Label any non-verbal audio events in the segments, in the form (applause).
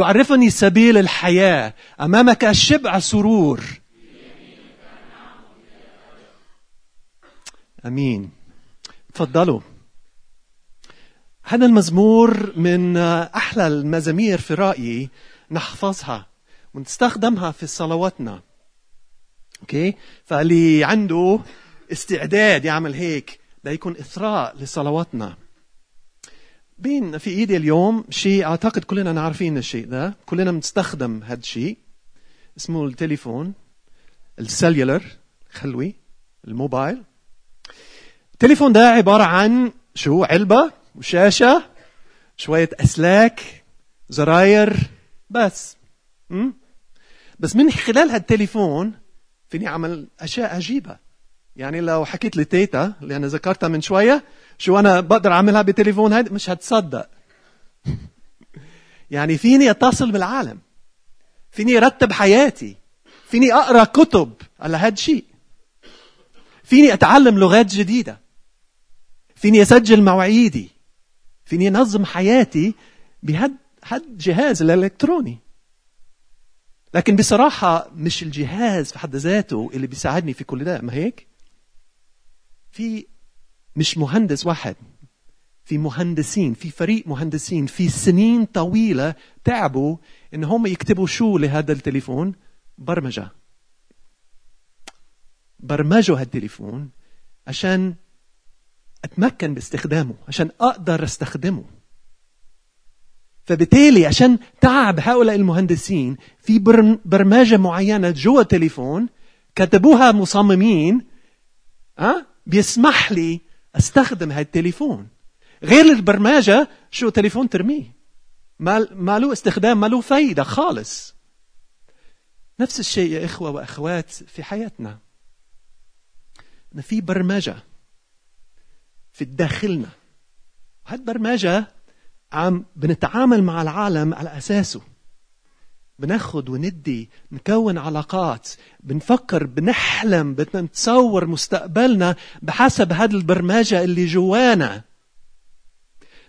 تعرفني سبيل الحياة. أمامك شبع سرور. أمين. تفضلوا. هذا المزمور من أحلى المزامير في رأيي. نحفظها. ونستخدمها في صلواتنا. أوكي؟ فاللي عنده استعداد يعمل هيك ده يكون إثراء لصلواتنا. بين في ايدي اليوم شيء أعتقد كلنا عارفين الشيء ده. كلنا بنستخدم هذا الشيء اسمه التليفون السلولر خلوي الموبايل. التليفون ده عبارة عن شو؟ علبة وشاشة شوية أسلاك زراير بس. م? بس من خلال هالتليفون فيني أعمل أشياء عجيبة. يعني لو حكيت لتيتا اللي أنا ذكرتها من شوية شو أنا بقدر أعملها بتليفون هذا مش هتصدق. (laughs) يعني فيني أتصل بالعالم. فيني أرتب حياتي. فيني أقرأ كتب على هذا الشيء فيني أتعلم لغات جديدة. فيني أسجل مواعيدي. فيني أنظم حياتي بهد هد جهاز الإلكتروني. لكن بصراحة مش الجهاز في حد ذاته اللي بيساعدني في كل ده. ما هيك؟ في مش مهندس واحد في مهندسين في فريق مهندسين في سنين طويلة تعبوا إن هم يكتبوا شو لهذا التليفون؟ برمجة. برمجوا هالتليفون عشان أتمكن باستخدامه عشان أقدر أستخدمه. فبالتالي عشان تعب هؤلاء المهندسين في برمجة معينة جوا التليفون كتبوها مصممين أه؟ بيسمح لي أستخدم هالتليفون غير البرمجة شو تليفون ترميه؟ ما ما له استخدام ما له فايدة خالص. نفس الشيء يا إخوة وأخوات في حياتنا. إن في برمجة في داخلنا. هالبرمجة عم بنتعامل مع العالم على أساسه. بناخد وندي نكون علاقات بنفكر بنحلم بدنا نتصور مستقبلنا بحسب هذه البرمجة اللي جوانا.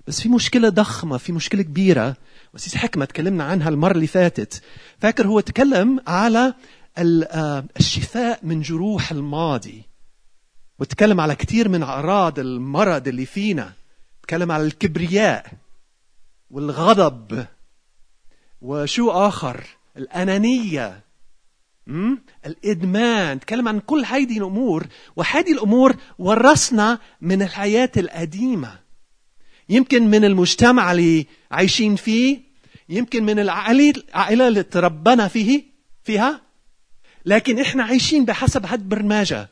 بس في مشكلة ضخمة في مشكلة كبيرة. وسيس حكمة تكلمنا عنها المرة اللي فاتت. فاكر هو تكلم على الشفاء من جروح الماضي. وتكلم على كثير من أعراض المرض اللي فينا. تكلم على الكبرياء والغضب. وشو آخر؟ الأنانية. م? الإدمان. تكلم عن كل هذه الأمور وهذه الأمور ورثنا من الحياة القديمة. يمكن من المجتمع اللي عايشين فيه يمكن من العائلة اللي تربنا فيه فيها. لكن إحنا عايشين بحسب هاد برمجه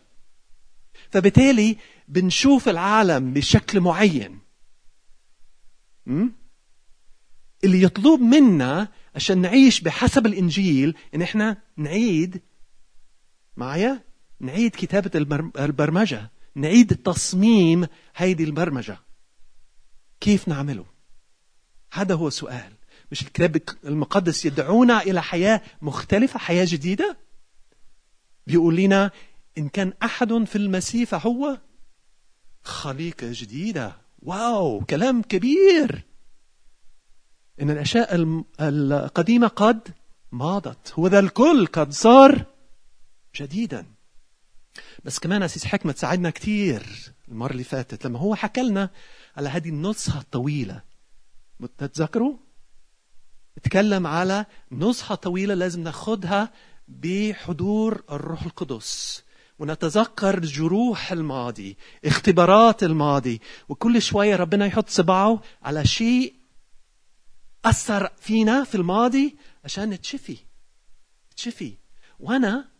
فبالتالي بنشوف العالم بشكل معين. اللي يطلب منا عشان نعيش بحسب الإنجيل إن إحنا نعيد معايا؟ نعيد كتابة البرمجة. نعيد تصميم هيدي البرمجة. كيف نعمله؟ هذا هو السؤال. مش الكتاب المقدس يدعونا إلى حياة مختلفة حياة جديدة؟ بيقول لنا إن كان أحد في المسيح فهو خليقة جديدة. واو كلام كبير. إن الأشياء القديمة قد ماضت. هو ذا الكل قد صار جديدا. بس كمان أسيس حكمة تساعدنا كتير المرة اللي فاتت. لما هو حكى لنا على هذه النصحة الطويلة تتذكروا؟ تكلم على نصحة طويلة لازم ناخدها بحضور الروح القدس ونتذكر جروح الماضي اختبارات الماضي وكل شوية ربنا يحط صباعه على شيء أثر فينا في الماضي عشان نتشفي. تشفي وأنا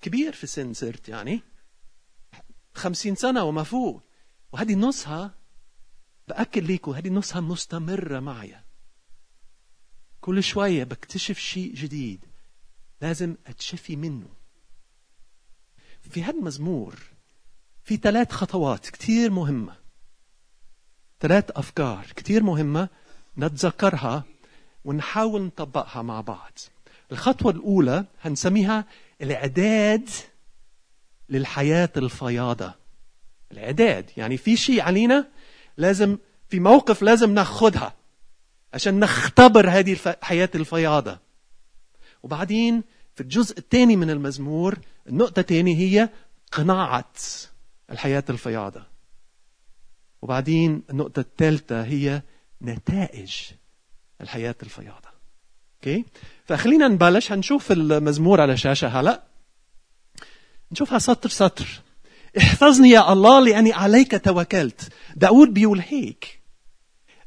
كبير في السن صرت يعني. خمسين سنة وما فوق. وهذه النصها بأكد ليكم هذه النصها مستمرة معي. كل شوية بكتشف شيء جديد. لازم أتشفي منه. في هذا المزمور في ثلاث خطوات كثير مهمة. ثلاث أفكار كثير مهمة نتذكرها ونحاول نطبقها مع بعض. الخطوة الأولى هنسميها الإعداد للحياة الفياضة. الإعداد يعني في شيء علينا لازم في موقف لازم ناخدها عشان نختبر هذه الحياة الفياضة. وبعدين في الجزء الثاني من المزمور النقطة الثانية هي قناعة الحياة الفياضة. وبعدين النقطة الثالثة هي نتائج. الحياة الفياضة. أوكي فخلينا نبلش. هنشوف المزمور على الشاشة هلا. نشوفها سطر سطر. احفظني يا الله لأني عليك توكلت. داود بيقول هيك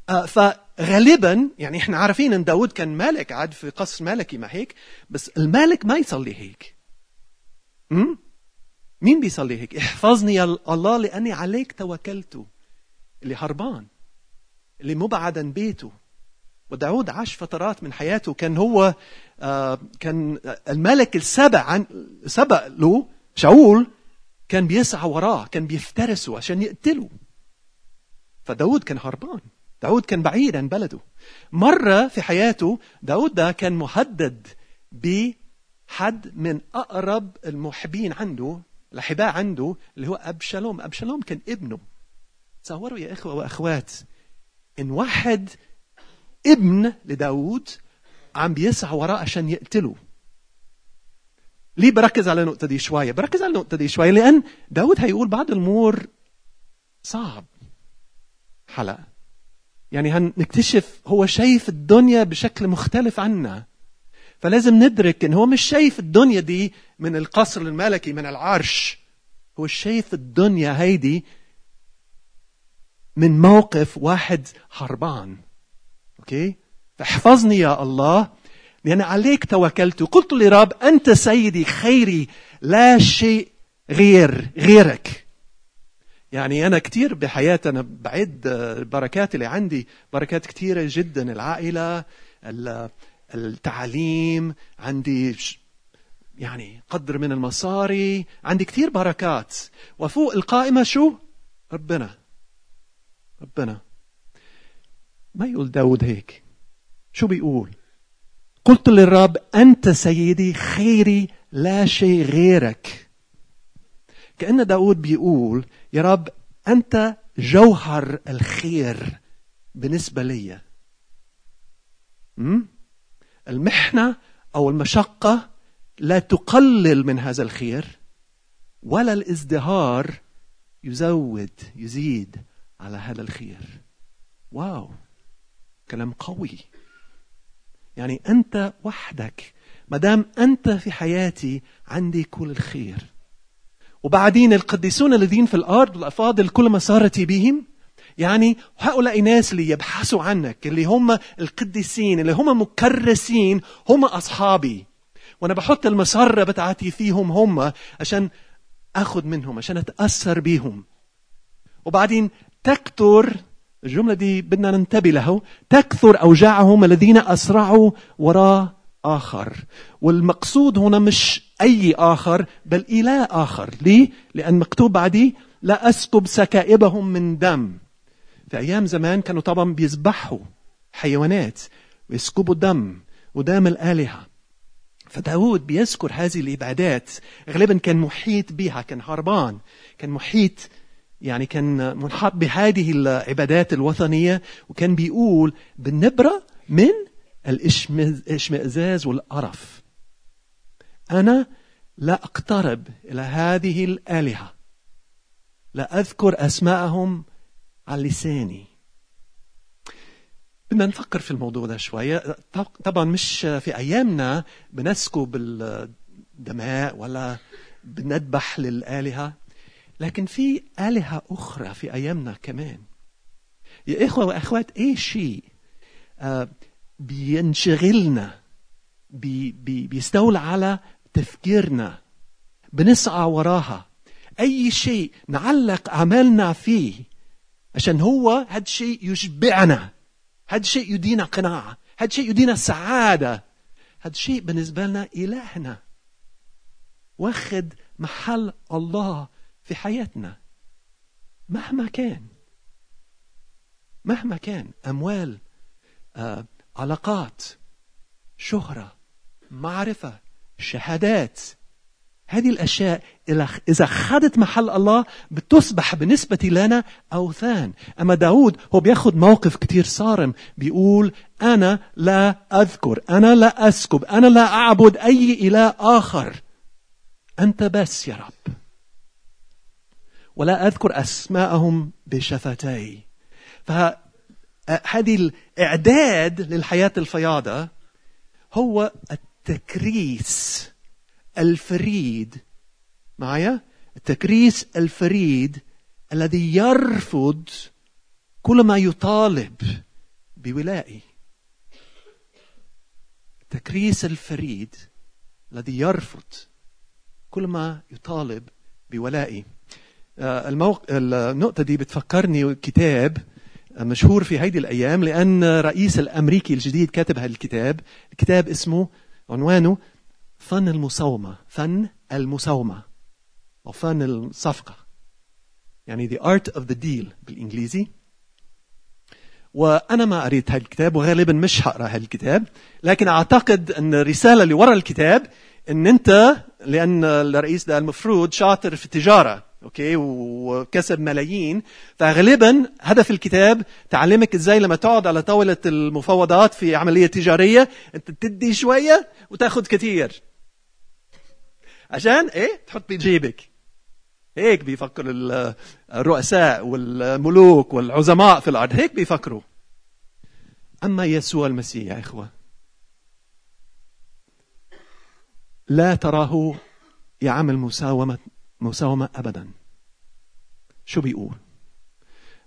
آه فغالبا يعني إحنا عارفين إن داود كان ملك عاد في قصر ملكي ما هيك بس الملك ما يصلي هيك. م? مين بيصلي هيك؟ احفظني يا الله لأني عليك توكلت. اللي هربان. اللي مبعد عن بيته. وداود عاش فترات من حياته كان هو آه كان الملك السبع عن سبق له شاول كان بيسعى وراه كان بيفترسه عشان يقتله. فداود كان هربان. داود كان بعيد عن بلده. مرة في حياته داود ده كان مهدد بحد من أقرب المحبين عنده الأحباء عنده اللي هو أبشالوم. أبشالوم كان ابنه. تصوروا يا إخوة وأخوات إن واحد ابن لداود عم بيسعى وراه عشان يقتله. ليه بركز على النقطة دي شوية؟ بركز على النقطة دي شوية لأن داود هيقول بعض الأمور صعب. حلقة. يعني هنكتشف هو شايف الدنيا بشكل مختلف عنا. فلازم ندرك إن هو مش شايف الدنيا دي من القصر الملكي من العرش. هو شايف الدنيا هيدي من موقف واحد هربان. أوكي؟ فاحفظني يا الله لأن عليك توكلت. قلت لرب أنت سيدي خيري لا شيء غير غيرك. يعني أنا كثير بحياتي أنا بعد البركات اللي عندي بركات كثيرة جدا. العائلة التعليم عندي يعني قدر من المصاري عندي كثير بركات. وفوق القائمة شو؟ ربنا. ربنا. ما يقول داود هيك؟ شو بيقول؟ قلت للرب أنت سيدي خيري لا شيء غيرك. كأن داود بيقول يا رب أنت جوهر الخير بالنسبة لي المحنة أو المشقة لا تقلل من هذا الخير ولا الازدهار يزود يزيد على هذا الخير. واو! كلام قوي. يعني أنت وحدك ما دام أنت في حياتي عندي كل الخير. وبعدين القديسون الذين في الأرض الأفاضل كل ما صارت بهم يعني هؤلاء ناس اللي يبحثوا عنك اللي هم القديسين اللي هم مكرسين هم أصحابي. وأنا بحط المسرة بتاعتي فيهم هم عشان أخذ منهم عشان أتأثر بهم وبعدين تكتر الجملة دي بدنا ننتبه له. تكثر أوجاعهم الذين أسرعوا وراء آخر. والمقصود هنا مش أي آخر بل إله آخر. ليه؟ لأن مكتوب بعديه لا أسكب سكائبهم من دم. في أيام زمان كانوا طبعا بيذبحوا حيوانات ويسكبوا دم ودم الآلهة. فداود بيذكر هذه العبادات. غالبا كان محيط بها كان هربان كان محيط يعني كان منحط بهذه العبادات الوثنية وكان بيقول بالنبرة من الإشمئزاز والقرف. أنا لا أقترب إلى هذه الآلهة. لا أذكر أسماءهم على لساني. بدنا نفكر في الموضوع ده شوية. طبعا مش في أيامنا بنسكب الدماء ولا بنذبح للآلهة. لكن في آلهة أخرى في أيامنا كمان. يا إخوة وأخوات أي شيء آه بينشغلنا بي بي بيستولى على تفكيرنا بنسعى وراها. أي شيء نعلق عملنا فيه عشان هو هذا الشيء يشبعنا هذا الشيء يدينا قناعة هذا الشيء يدينا سعادة. هذا الشيء بالنسبة لنا إلهنا. واخد محل الله في حياتنا. مهما كان. مهما كان. أموال آه، علاقات شهرة معرفة شهادات. هذه الأشياء إذا أخذت محل الله بتصبح بالنسبة لنا أوثان. أما داود هو بياخد موقف كتير صارم. بيقول أنا لا أذكر أنا لا أسكب أنا لا أعبد أي إله آخر. أنت بس يا رب. ولا أذكر أسماءهم بشفتي. فهذه الإعداد للحياة الفياضة هو التكريس الفريد. معايا؟ التكريس الفريد الذي يرفض كل ما يطالب بولائي التكريس الفريد الذي يرفض كل ما يطالب بولائي الموق... النقطة دي بتفكرني كتاب مشهور في هذه الأيام لأن رئيس الأمريكي الجديد كاتب هذا الكتاب. الكتاب اسمه عنوانه فن المساومة فن المساومة أو فن الصفقة. يعني the art of the deal بالإنجليزي. وأنا ما قريت هذا الكتاب وغالبا مش هقرأ هذا الكتاب لكن أعتقد أن الرسالة اللي ورا الكتاب أن أنت لأن الرئيس ده المفروض شاطر في التجارة أوكي؟ وكسب ملايين. فغالبا هدف الكتاب تعلمك إزاي لما تقعد على طاولة المفاوضات في عملية تجارية أنت تدي شوية وتاخذ كثير عشان إيه؟ تحط بجيبك هيك بيفكر الرؤساء والملوك والعظماء في الأرض. هيك بيفكروا. أما يسوع المسيح يا إخوة لا تراه يعمل مساومه مساومة أبدا. شو بيقول؟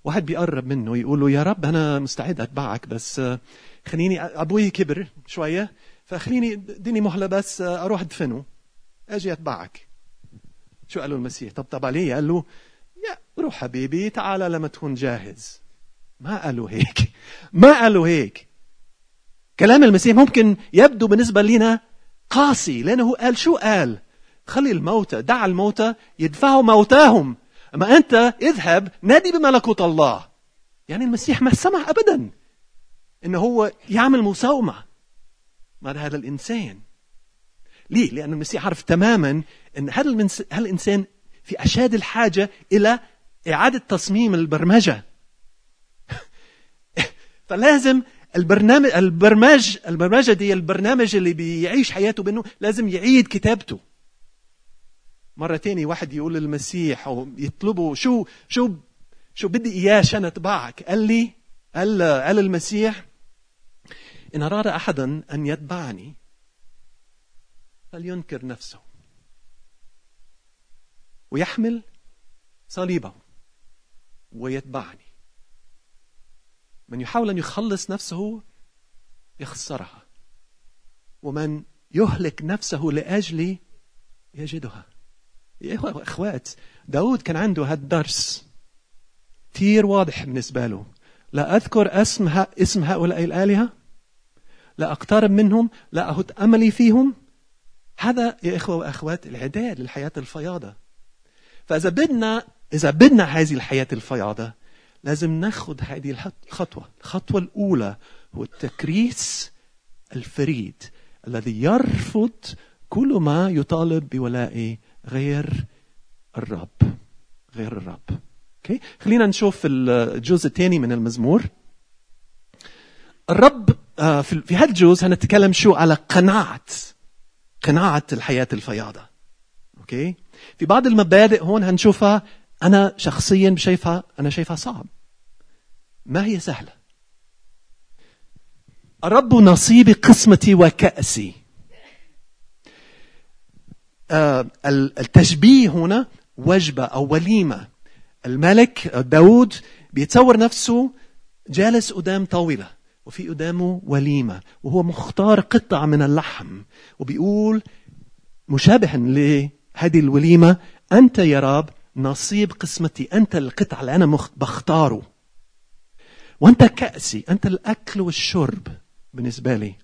واحد بيقرب منه يقول له يا رب أنا مستعد أتبعك بس خليني أبوي كبر شوية فخليني اديني مهلة بس أروح أدفنه. أجي أتبعك. شو قال له المسيح طبطب عليه قال له يا روح حبيبي تعال لما تكون جاهز. ما قالوا هيك. (laughs) ما قالوا هيك. كلام المسيح ممكن يبدو بالنسبة لنا قاسي لأنه قال شو قال؟ خلي الموتى دع الموتى يدفعوا موتاهم. أما أنت اذهب نادي بملكوت الله. يعني المسيح ما سمح أبدا إنه هو يعمل مساومة مع هذا الإنسان. ليه؟ لأن المسيح عرف تماما أن هذا الإنسان في أشد الحاجة إلى إعادة تصميم البرمجة. (laughs) فلازم البرنامج البرمج البرمجة دي البرنامج اللي بيعيش حياته بأنه لازم يعيد كتابته. مرة تاني واحد يقول للمسيح أو يطلبه شو شو شو بدي إياه عشان أتبعك؟ قال لي قال قال المسيح إن أراد أحدا أن يتبعني فلينكر نفسه ويحمل صليبه ويتبعني. من يحاول أن يخلص نفسه يخسرها ومن يهلك نفسه لأجلي يجدها. أخوات. داود كان عنده هالدرس كثير واضح بالنسبة له. لا أذكر اسم اسم هؤلاء الآلهة. لا أقترب منهم. لا أهد أملي فيهم. هذا يا إخوة وأخوات العداد للحياة الفياضة. فإذا بدنا إذا بدنا هذه الحياة الفياضة لازم ناخذ هذه الخطوة. الخطوة الأولى هو التكريس الفريد الذي يرفض كل ما يطالب بولاء غير الرب. غير الرب. أوكي خلينا نشوف الجزء الثاني من المزمور. الرب آه، في هذا الجزء هنتكلم شو على قناعة. قناعة الحياة الفياضة. أوكي في بعض المبادئ هون هنشوفها أنا شخصيا شايفها أنا شايفها صعب. ما هي سهلة؟ الرب نصيبي قسمتي وكأسي. التشبيه هنا وجبة أو وليمة. الملك داود بيتصور نفسه جالس قدام طاولة وفي قدامه وليمة وهو مختار قطع من اللحم وبيقول مشابها لهذه الوليمة أنت يا رب نصيب قسمتي أنت القطع اللي أنا بختاره. وأنت كأسي أنت الأكل والشرب بالنسبة لي.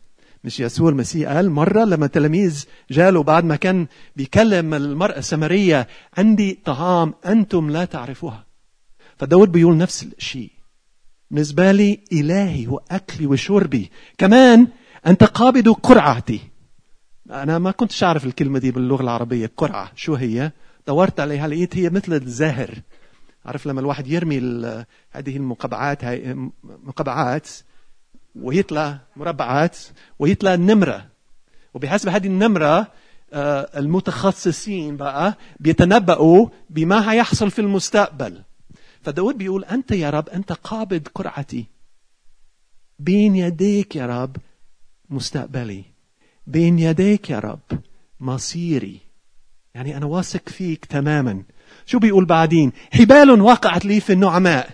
مش يسوع المسيح قال مرة لما تلاميذ جاله بعد ما كان بيكلم المرأة السمرية عندي طعام أنتم لا تعرفوها. فداود بيقول نفس الشيء. بالنسبة لي إلهي هو أكلي وشربي. كمان أنت قابض قرعتي. أنا ما كنتش أعرف الكلمة دي باللغة العربية قرعة. شو هي؟ دورت عليها لقيت هي مثل الزهر عارف لما الواحد يرمي هذه المقبعات هاي مقبعات ويطلع مربعات ويطلع النمرة وبحسب هذه النمرة آه، المتخصصين بقى بيتنبأوا بما هيحصل في المستقبل. فداود بيقول أنت يا رب أنت قابض قرعتي. بين يديك يا رب مستقبلي. بين يديك يا رب مصيري. يعني أنا واثق فيك تماما. شو بيقول بعدين؟ حبال وقعت لي في النعماء.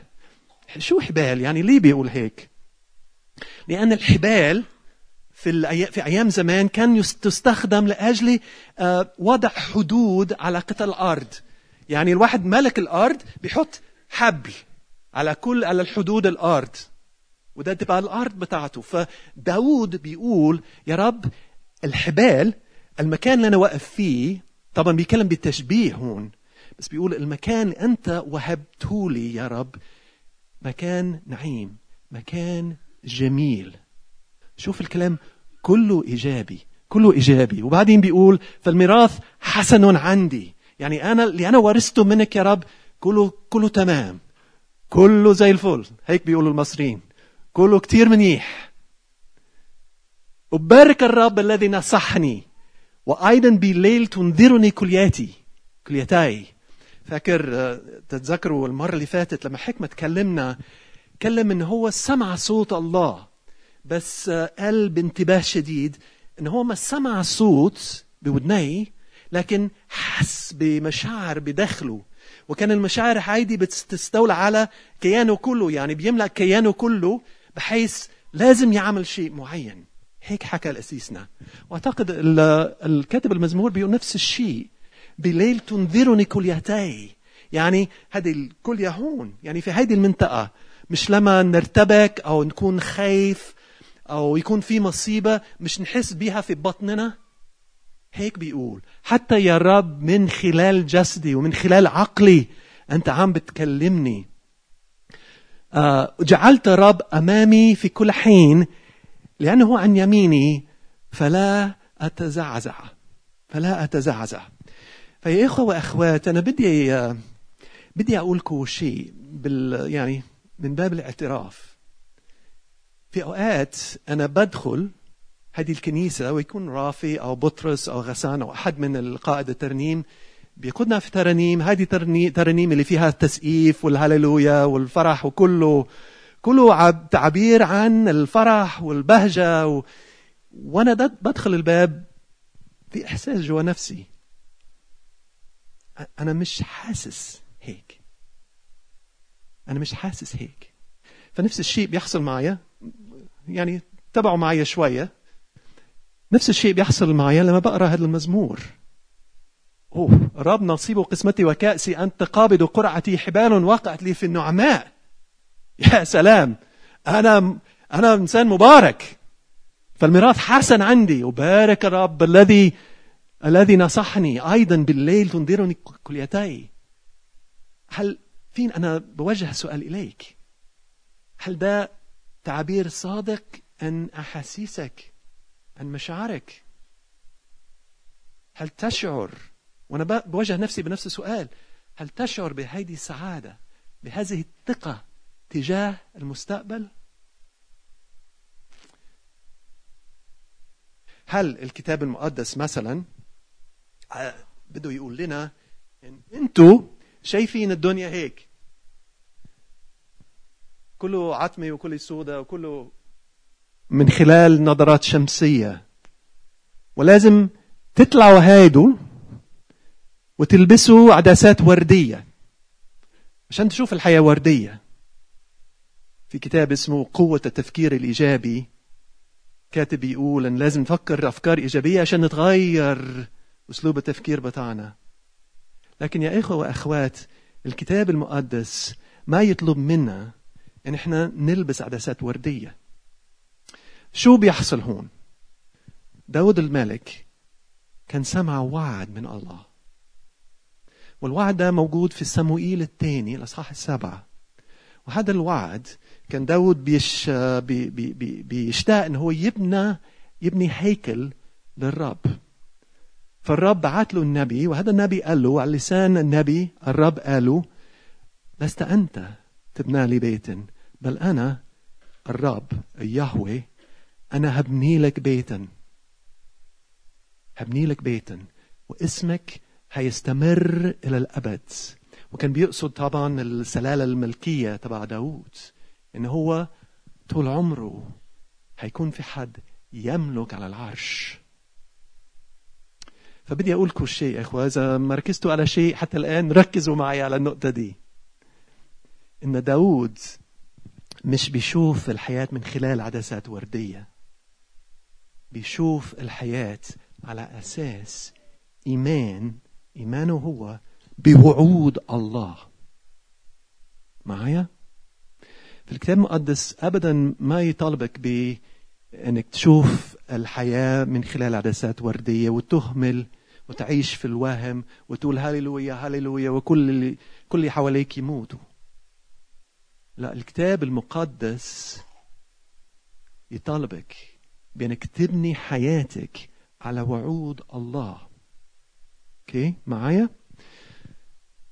شو حبال؟ يعني ليه بيقول هيك؟ لأن الحبال في في أيام زمان كان تستخدم لأجل آه، وضع حدود على قطع الأرض. يعني الواحد ملك الأرض بيحط حبل على كل على الحدود الأرض. وده تبقى الأرض بتاعته. فداود بيقول يا رب الحبال المكان اللي أنا واقف فيه طبعا بيتكلم بالتشبيه هون بس بيقول المكان أنت وهبته لي يا رب مكان نعيم مكان جميل. شوف الكلام كله إيجابي كله إيجابي. وبعدين بيقول فالميراث حسن عندي. يعني أنا اللي أنا ورثته منك يا رب كله كله تمام. كله زي الفل. هيك بيقولوا المصريين. كله كتير منيح. أبارك الرب الذي نصحني. وأيضا بالليل تنذرني كلياتي. كليتاي فاكر آه، تتذكروا المرة اللي فاتت لما حكمة تكلمنا كلم إن هو سمع صوت الله بس قال بانتباه شديد إن هو ما سمع صوت بودنيه لكن حس بمشاعر بداخله. وكان المشاعر هايدي بتستولى على كيانه كله يعني بيملأ كيانه كله بحيث لازم يعمل شيء معين. هيك حكى الأسيسنا وأعتقد الكاتب المزمور بيقول نفس الشيء بليل تنذرني كليتي يعني هذه الكلية هون يعني في هذه المنطقة مش لما نرتبك أو نكون خايف أو يكون في مصيبة مش نحس بيها في بطننا. هيك بيقول حتى يا رب من خلال جسدي ومن خلال عقلي أنت عم بتكلمني. آه جعلت رب أمامي في كل حين لأنه عن يميني فلا أتزعزع فلا أتزعزع. فيا إخوة وأخوات أنا بدي آه بدي أقول لكم شيء بال يعني من باب الاعتراف. في أوقات أنا بدخل هذه الكنيسة ويكون رافي أو بطرس أو غسان أو أحد من القائد الترنيم بيقودنا في ترانيم. هذه ترانيم اللي فيها التسقيف والهللويا والفرح وكله. كله تعبير عن الفرح والبهجة و... وأنا بدخل الباب في إحساس جوا نفسي. أنا مش حاسس هيك. أنا مش حاسس هيك. فنفس الشيء بيحصل معي. يعني تبعوا معي شوية. نفس الشيء بيحصل معي لما بقرأ هذا المزمور. أوه رب نصيب قسمتي وكأسي أنت قابض قرعتي حبال وقعت لي في النعماء. يا سلام أنا أنا إنسان مبارك. فالميراث حسن عندي. وبارك الرب الذي الذي نصحني. أيضا بالليل تنذرني كليتي هل فين أنا بوجه سؤال إليك؟ هل ده تعبير صادق عن أحاسيسك عن مشاعرك؟ هل تشعر وأنا بوجه نفسي بنفس السؤال هل تشعر بهذه السعادة بهذه الثقة تجاه المستقبل؟ هل الكتاب المقدس مثلا آه، بده يقول لنا إن أنتوا شايفين الدنيا هيك. كله عتمة وكله سودة وكله من خلال نظرات شمسية. ولازم تطلعوا هيدو وتلبسوا عدسات وردية عشان تشوف الحياة وردية. في كتاب اسمه قوة التفكير الإيجابي. كاتب يقول أن لازم نفكر أفكار إيجابية عشان نتغير أسلوب التفكير بتاعنا. لكن يا إخوة وأخوات الكتاب المقدس ما يطلب منا إن إحنا نلبس عدسات وردية. شو بيحصل هون؟ داود الملك كان سمع وعد من الله. والوعد ده موجود في سموئيل الثاني الأصحاح السابعه وهذا الوعد كان داود بيش بي بي بي بيشتاق إن هو يبنى يبني هيكل للرب. فالرب بعت له النبي وهذا النبي قال له على لسان النبي الرب قال له لست أنت تبنى لي بيتا بل أنا الرب يهوه أنا هبني لك بيتا هبني لك بيتا واسمك هيستمر إلى الأبد. وكان بيقصد طبعا السلالة الملكية تبع داود إن هو طول عمره هيكون في حد يملك على العرش. فبدي أقول لكم شيء إخوة. إذا ما ركزتوا على شيء حتى الآن ركزوا معي على النقطة دي. إن داود مش بيشوف الحياة من خلال عدسات وردية. بيشوف الحياة على أساس إيمان. إيمانه هو بوعود الله. معايا؟ في الكتاب المقدس أبدا ما يطالبك بأنك تشوف الحياة من خلال عدسات وردية وتهمل وتعيش في الوهم وتقول هاليلويا هاليلويا وكل اللي كل اللي حواليك يموتوا. لا الكتاب المقدس يطالبك بأنك تبني حياتك على وعود الله. أوكي؟ معايا؟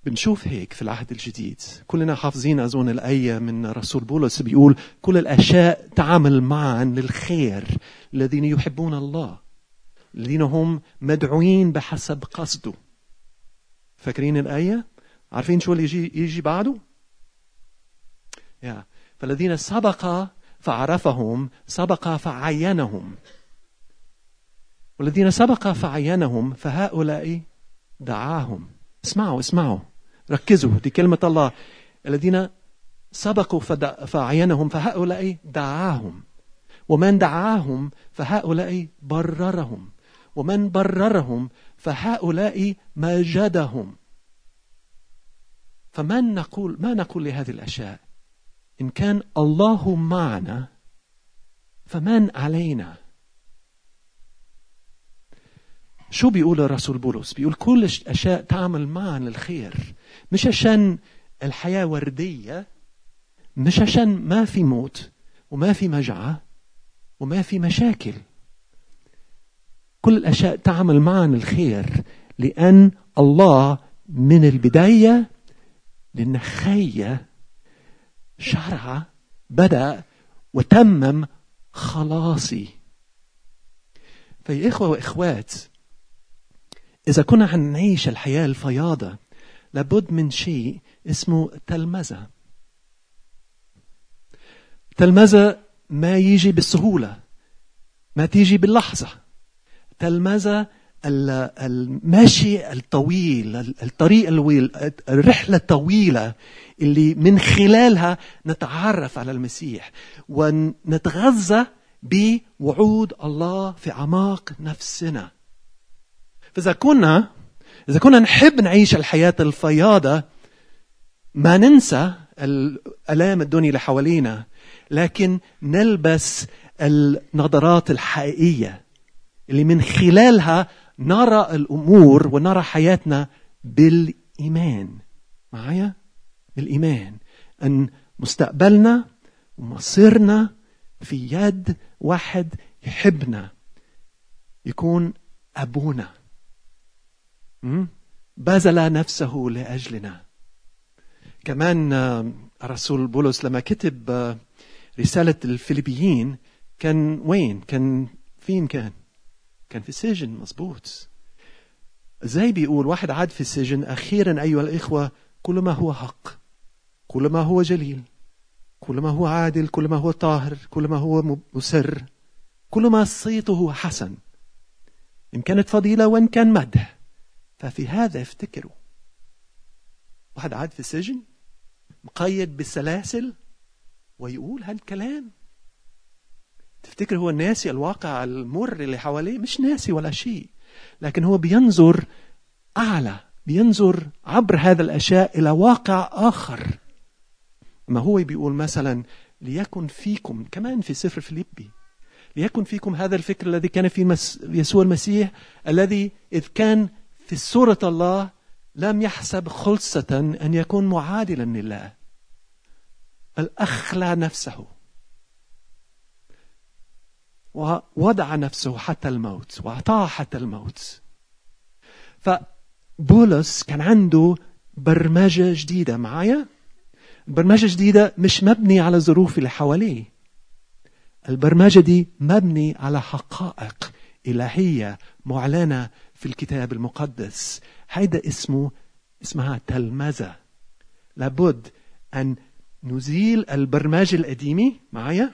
بنشوف هيك في العهد الجديد. كلنا حافظين أظن الآية من رسول بولس بيقول كل الأشياء تعمل معا للخير الذين يحبون الله الذين هم مدعوين بحسب قصده. فاكرين الآية؟ عارفين شو اللي يجي, يجي بعده؟ يا فالذين سبق فعرفهم سبق فعينهم. والذين سبق فعينهم فهؤلاء دعاهم. اسمعوا اسمعوا. ركزوا دي كلمة الله الذين سبقوا فعينهم فهؤلاء دعاهم. ومن دعاهم فهؤلاء بررهم. ومن بررهم فهؤلاء مجدهم. فمن نقول ما نقول لهذه الأشياء؟ إن كان الله معنا فمن علينا؟ شو بيقول الرسول بولس؟ بيقول كل الأشياء تعمل معا للخير. مش عشان الحياة وردية مش عشان ما في موت وما في مجعة وما في مشاكل. كل الأشياء تعمل معا الخير لأن الله من البداية للنخية شرع بدأ وتمم خلاصي. فيا إخوة وإخوات إذا كنا حنعيش الحياة الفياضة لابد من شيء اسمه تلمذة. تلمذة ما يجي بالسهولة ما تيجي باللحظة. تلمذة المشي الطويل الطريق الطويل الرحلة الطويلة اللي من خلالها نتعرف على المسيح ونتغذى بوعود الله في أعماق نفسنا. فإذا كنا إذا كنا نحب نعيش الحياة الفياضة ما ننسى الآلام الدنيا اللي حوالينا لكن نلبس النظرات الحقيقية اللي من خلالها نرى الأمور ونرى حياتنا بالإيمان. معايا؟ بالإيمان. أن مستقبلنا ومصيرنا في يد واحد يحبنا يكون أبونا. بذل نفسه لأجلنا. كمان الرسول بولس لما كتب رسالة الفيليبيين كان وين؟ كان فين كان؟ كان في السجن مظبوط. زي بيقول واحد عاد في السجن أخيرا أيها الإخوة كل ما هو حق كل ما هو جليل كل ما هو عادل كل ما هو طاهر كل ما هو مسر كل ما صيته حسن. إن كانت فضيلة وإن كان مدح. ففي هذا افتكروا واحد عاد في السجن مقيد بالسلاسل ويقول هالكلام. تفتكر هو ناسي الواقع المر اللي حواليه؟ مش ناسي ولا شيء لكن هو بينظر أعلى بينظر عبر هذا الأشياء إلى واقع آخر. ما هو بيقول مثلا ليكن فيكم كمان في سفر فيليبي. ليكن فيكم هذا الفكر الذي كان في يسوع المسيح الذي إذ كان في سورة الله لم يحسب خلصة أن يكون معادلا لله. بل أخلى نفسه. ووضع نفسه حتى الموت وأعطاه حتى الموت. فبولس كان عنده برمجة جديدة معايا. البرمجة جديدة مش مبني على الظروف اللي حواليه. البرمجة دي مبني على حقائق إلهية معلنة في الكتاب المقدس. هيدا اسمه اسمها تلمذة. لابد أن نزيل البرمجة القديمة معايا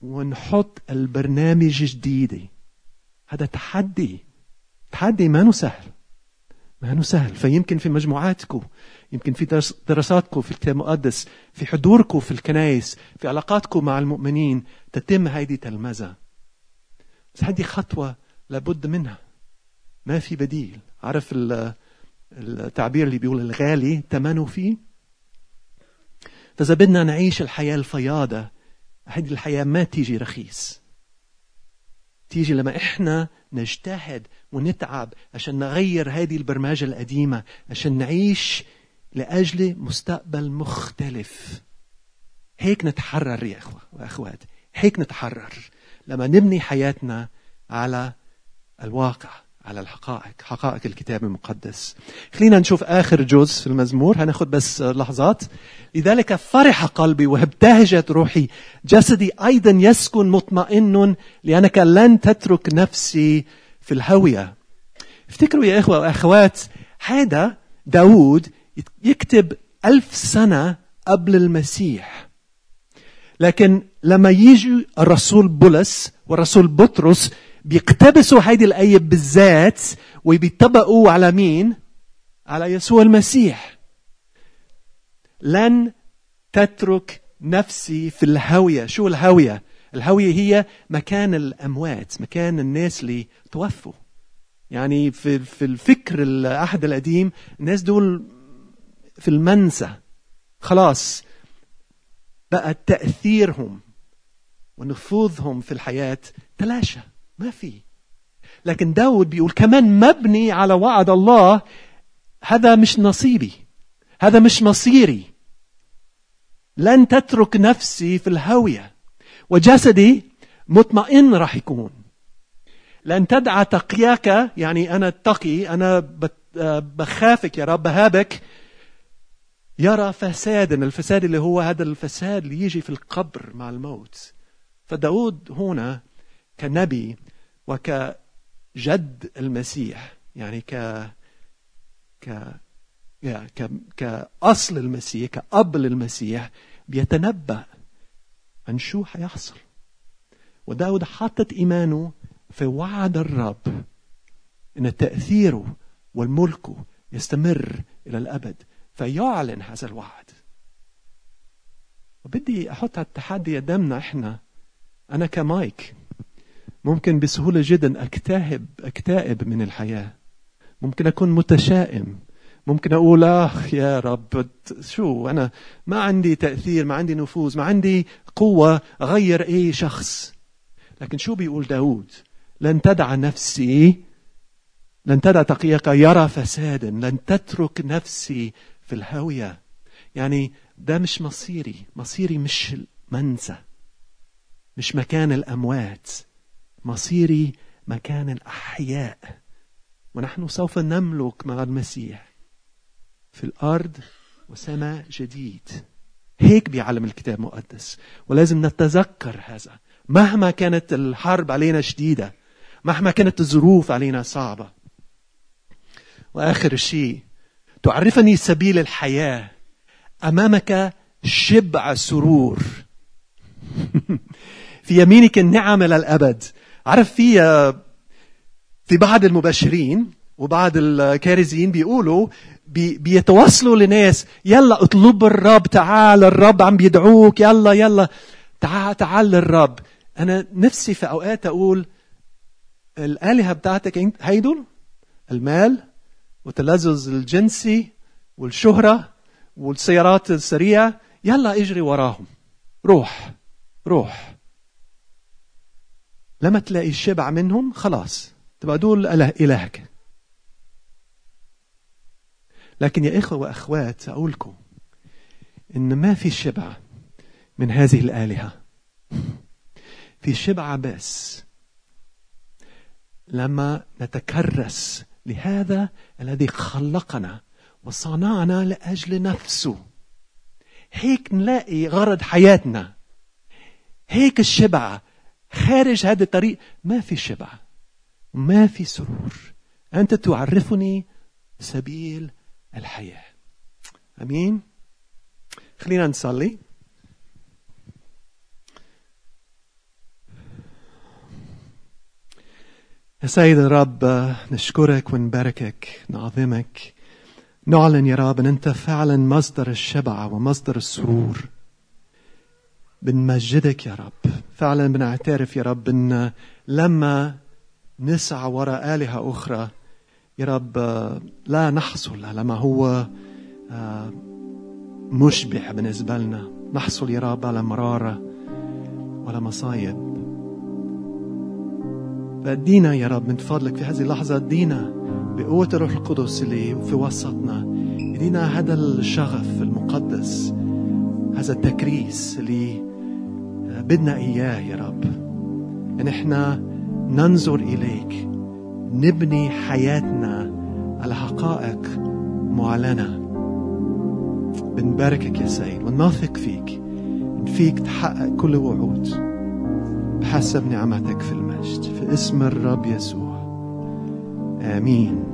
ونحط البرنامج الجديد هذا تحدي. تحدي ما سهل ما سهل فيمكن في مجموعاتكم يمكن في دراساتكم في الكتاب المقدس في حضوركم في الكنائس في علاقاتكم مع المؤمنين تتم هذه تلمذة. بس هذه خطوة لابد منها. ما في بديل. عارف التعبير اللي بيقول الغالي ثمنه فيه؟ فإذا بدنا نعيش الحياة الفياضة هذه الحياة ما تيجي رخيص. تيجي لما إحنا نجتهد ونتعب عشان نغير هذه البرمجة القديمة عشان نعيش لأجل مستقبل مختلف. هيك نتحرر يا أخوة وأخوات هيك نتحرر لما نبني حياتنا على الواقع. على الحقائق حقائق الكتاب المقدس. خلينا نشوف آخر جزء في المزمور. هناخد بس لحظات. لذلك فرح قلبي وابتهجت روحي. جسدي أيضا يسكن مطمئن لأنك لن تترك نفسي في الهوية. افتكروا يا إخوة وأخوات هذا داود يكتب ألف سنة قبل المسيح. لكن لما يجي الرسول بولس والرسول بطرس بيقتبسوا هذه الآية بالذات وبيطبقوا على مين؟ على يسوع المسيح. لن تترك نفسي في الهوية شو الهوية؟ الهوية هي مكان الأموات مكان الناس اللي توفوا. يعني في في الفكر العهد القديم الناس دول في المنسى. خلاص بقى تأثيرهم ونفوذهم في الحياة تلاشى. ما في. لكن داود بيقول كمان مبني على وعد الله هذا مش نصيبي هذا مش مصيري. لن تترك نفسي في الهوية وجسدي مطمئن راح يكون. لن تدعى تقياك يعني أنا تقي أنا بخافك يا رب بهابك. يرى فسادا الفساد اللي هو هذا الفساد اللي يجي في القبر مع الموت. فداود هنا كنبي وكجد المسيح يعني ك ك ك كأصل المسيح كأب للمسيح بيتنبأ عن شو حيحصل. وداود حاطط إيمانه في وعد الرب أن تأثيره والملك يستمر إلى الأبد فيعلن هذا الوعد. وبدي أحط التحدي قدامنا إحنا أنا كمايك ممكن بسهولة جدا أكتئب أكتئب من الحياة. ممكن أكون متشائم. ممكن أقول آخ يا رب شو أنا ما عندي تأثير ما عندي نفوذ ما عندي قوة أغير أي شخص. لكن شو بيقول داود؟ لن تدع نفسي لن تدع تقيك يرى فسادا لن تترك نفسي في الهاوية. يعني ده مش مصيري. مصيري مش منسى مش مكان الأموات. مصيري مكان الأحياء. ونحن سوف نملك مع المسيح في الأرض وسماء جديد. هيك بيعلم الكتاب المقدس. ولازم نتذكر هذا. مهما كانت الحرب علينا شديدة مهما كانت الظروف علينا صعبة. وآخر شيء تعرفني سبيل الحياة. أمامك شبع سرور. (laughs) في يمينك النعم إلى الأبد. عارف في في بعض المبشرين وبعض الكارزين بيقولوا بي بيتواصلوا لناس يلا اطلب الرب تعال الرب عم بيدعوك يلا يلا. تعال تعال للرب. أنا نفسي في أوقات أقول الآلهة بتاعتك هيدول المال والتلذذ الجنسي والشهرة والسيارات السريعة. يلا اجري وراهم. روح روح. لما تلاقي الشبع منهم خلاص تبقى دول إلهك. لكن يا إخوة وأخوات أقولكم إن ما في شبع من هذه الآلهة. في شبع بس. لما نتكرس لهذا الذي خلقنا وصنعنا لأجل نفسه. هيك نلاقي غرض حياتنا. هيك الشبع خارج هذا الطريق ما في شبع ما في سرور. أنت تعرفني سبيل الحياة. أمين؟ خلينا نصلي. يا سيد الرب نشكرك ونباركك نعظمك. نعلن يا رب أن أنت فعلا مصدر الشبع ومصدر السرور. بنمجدك يا رب. فعلا بنعترف يا رب إن لما نسعى وراء آلهة أخرى يا رب لا نحصل على ما هو مشبع بالنسبة لنا. نحصل يا رب على مرارة ولا مصايب. فأدينا يا رب من فضلك في هذه اللحظة أدينا بقوة الروح القدس اللي في وسطنا. أدينا هذا الشغف المقدس هذا التكريس اللي بدنا إياه يا رب. إن إحنا ننظر إليك نبني حياتنا على حقائق معلنة. بنباركك يا سيد ونثق فيك إن فيك تحقق كل وعود. بحسب نعمتك في المجد في اسم الرب يسوع. آمين.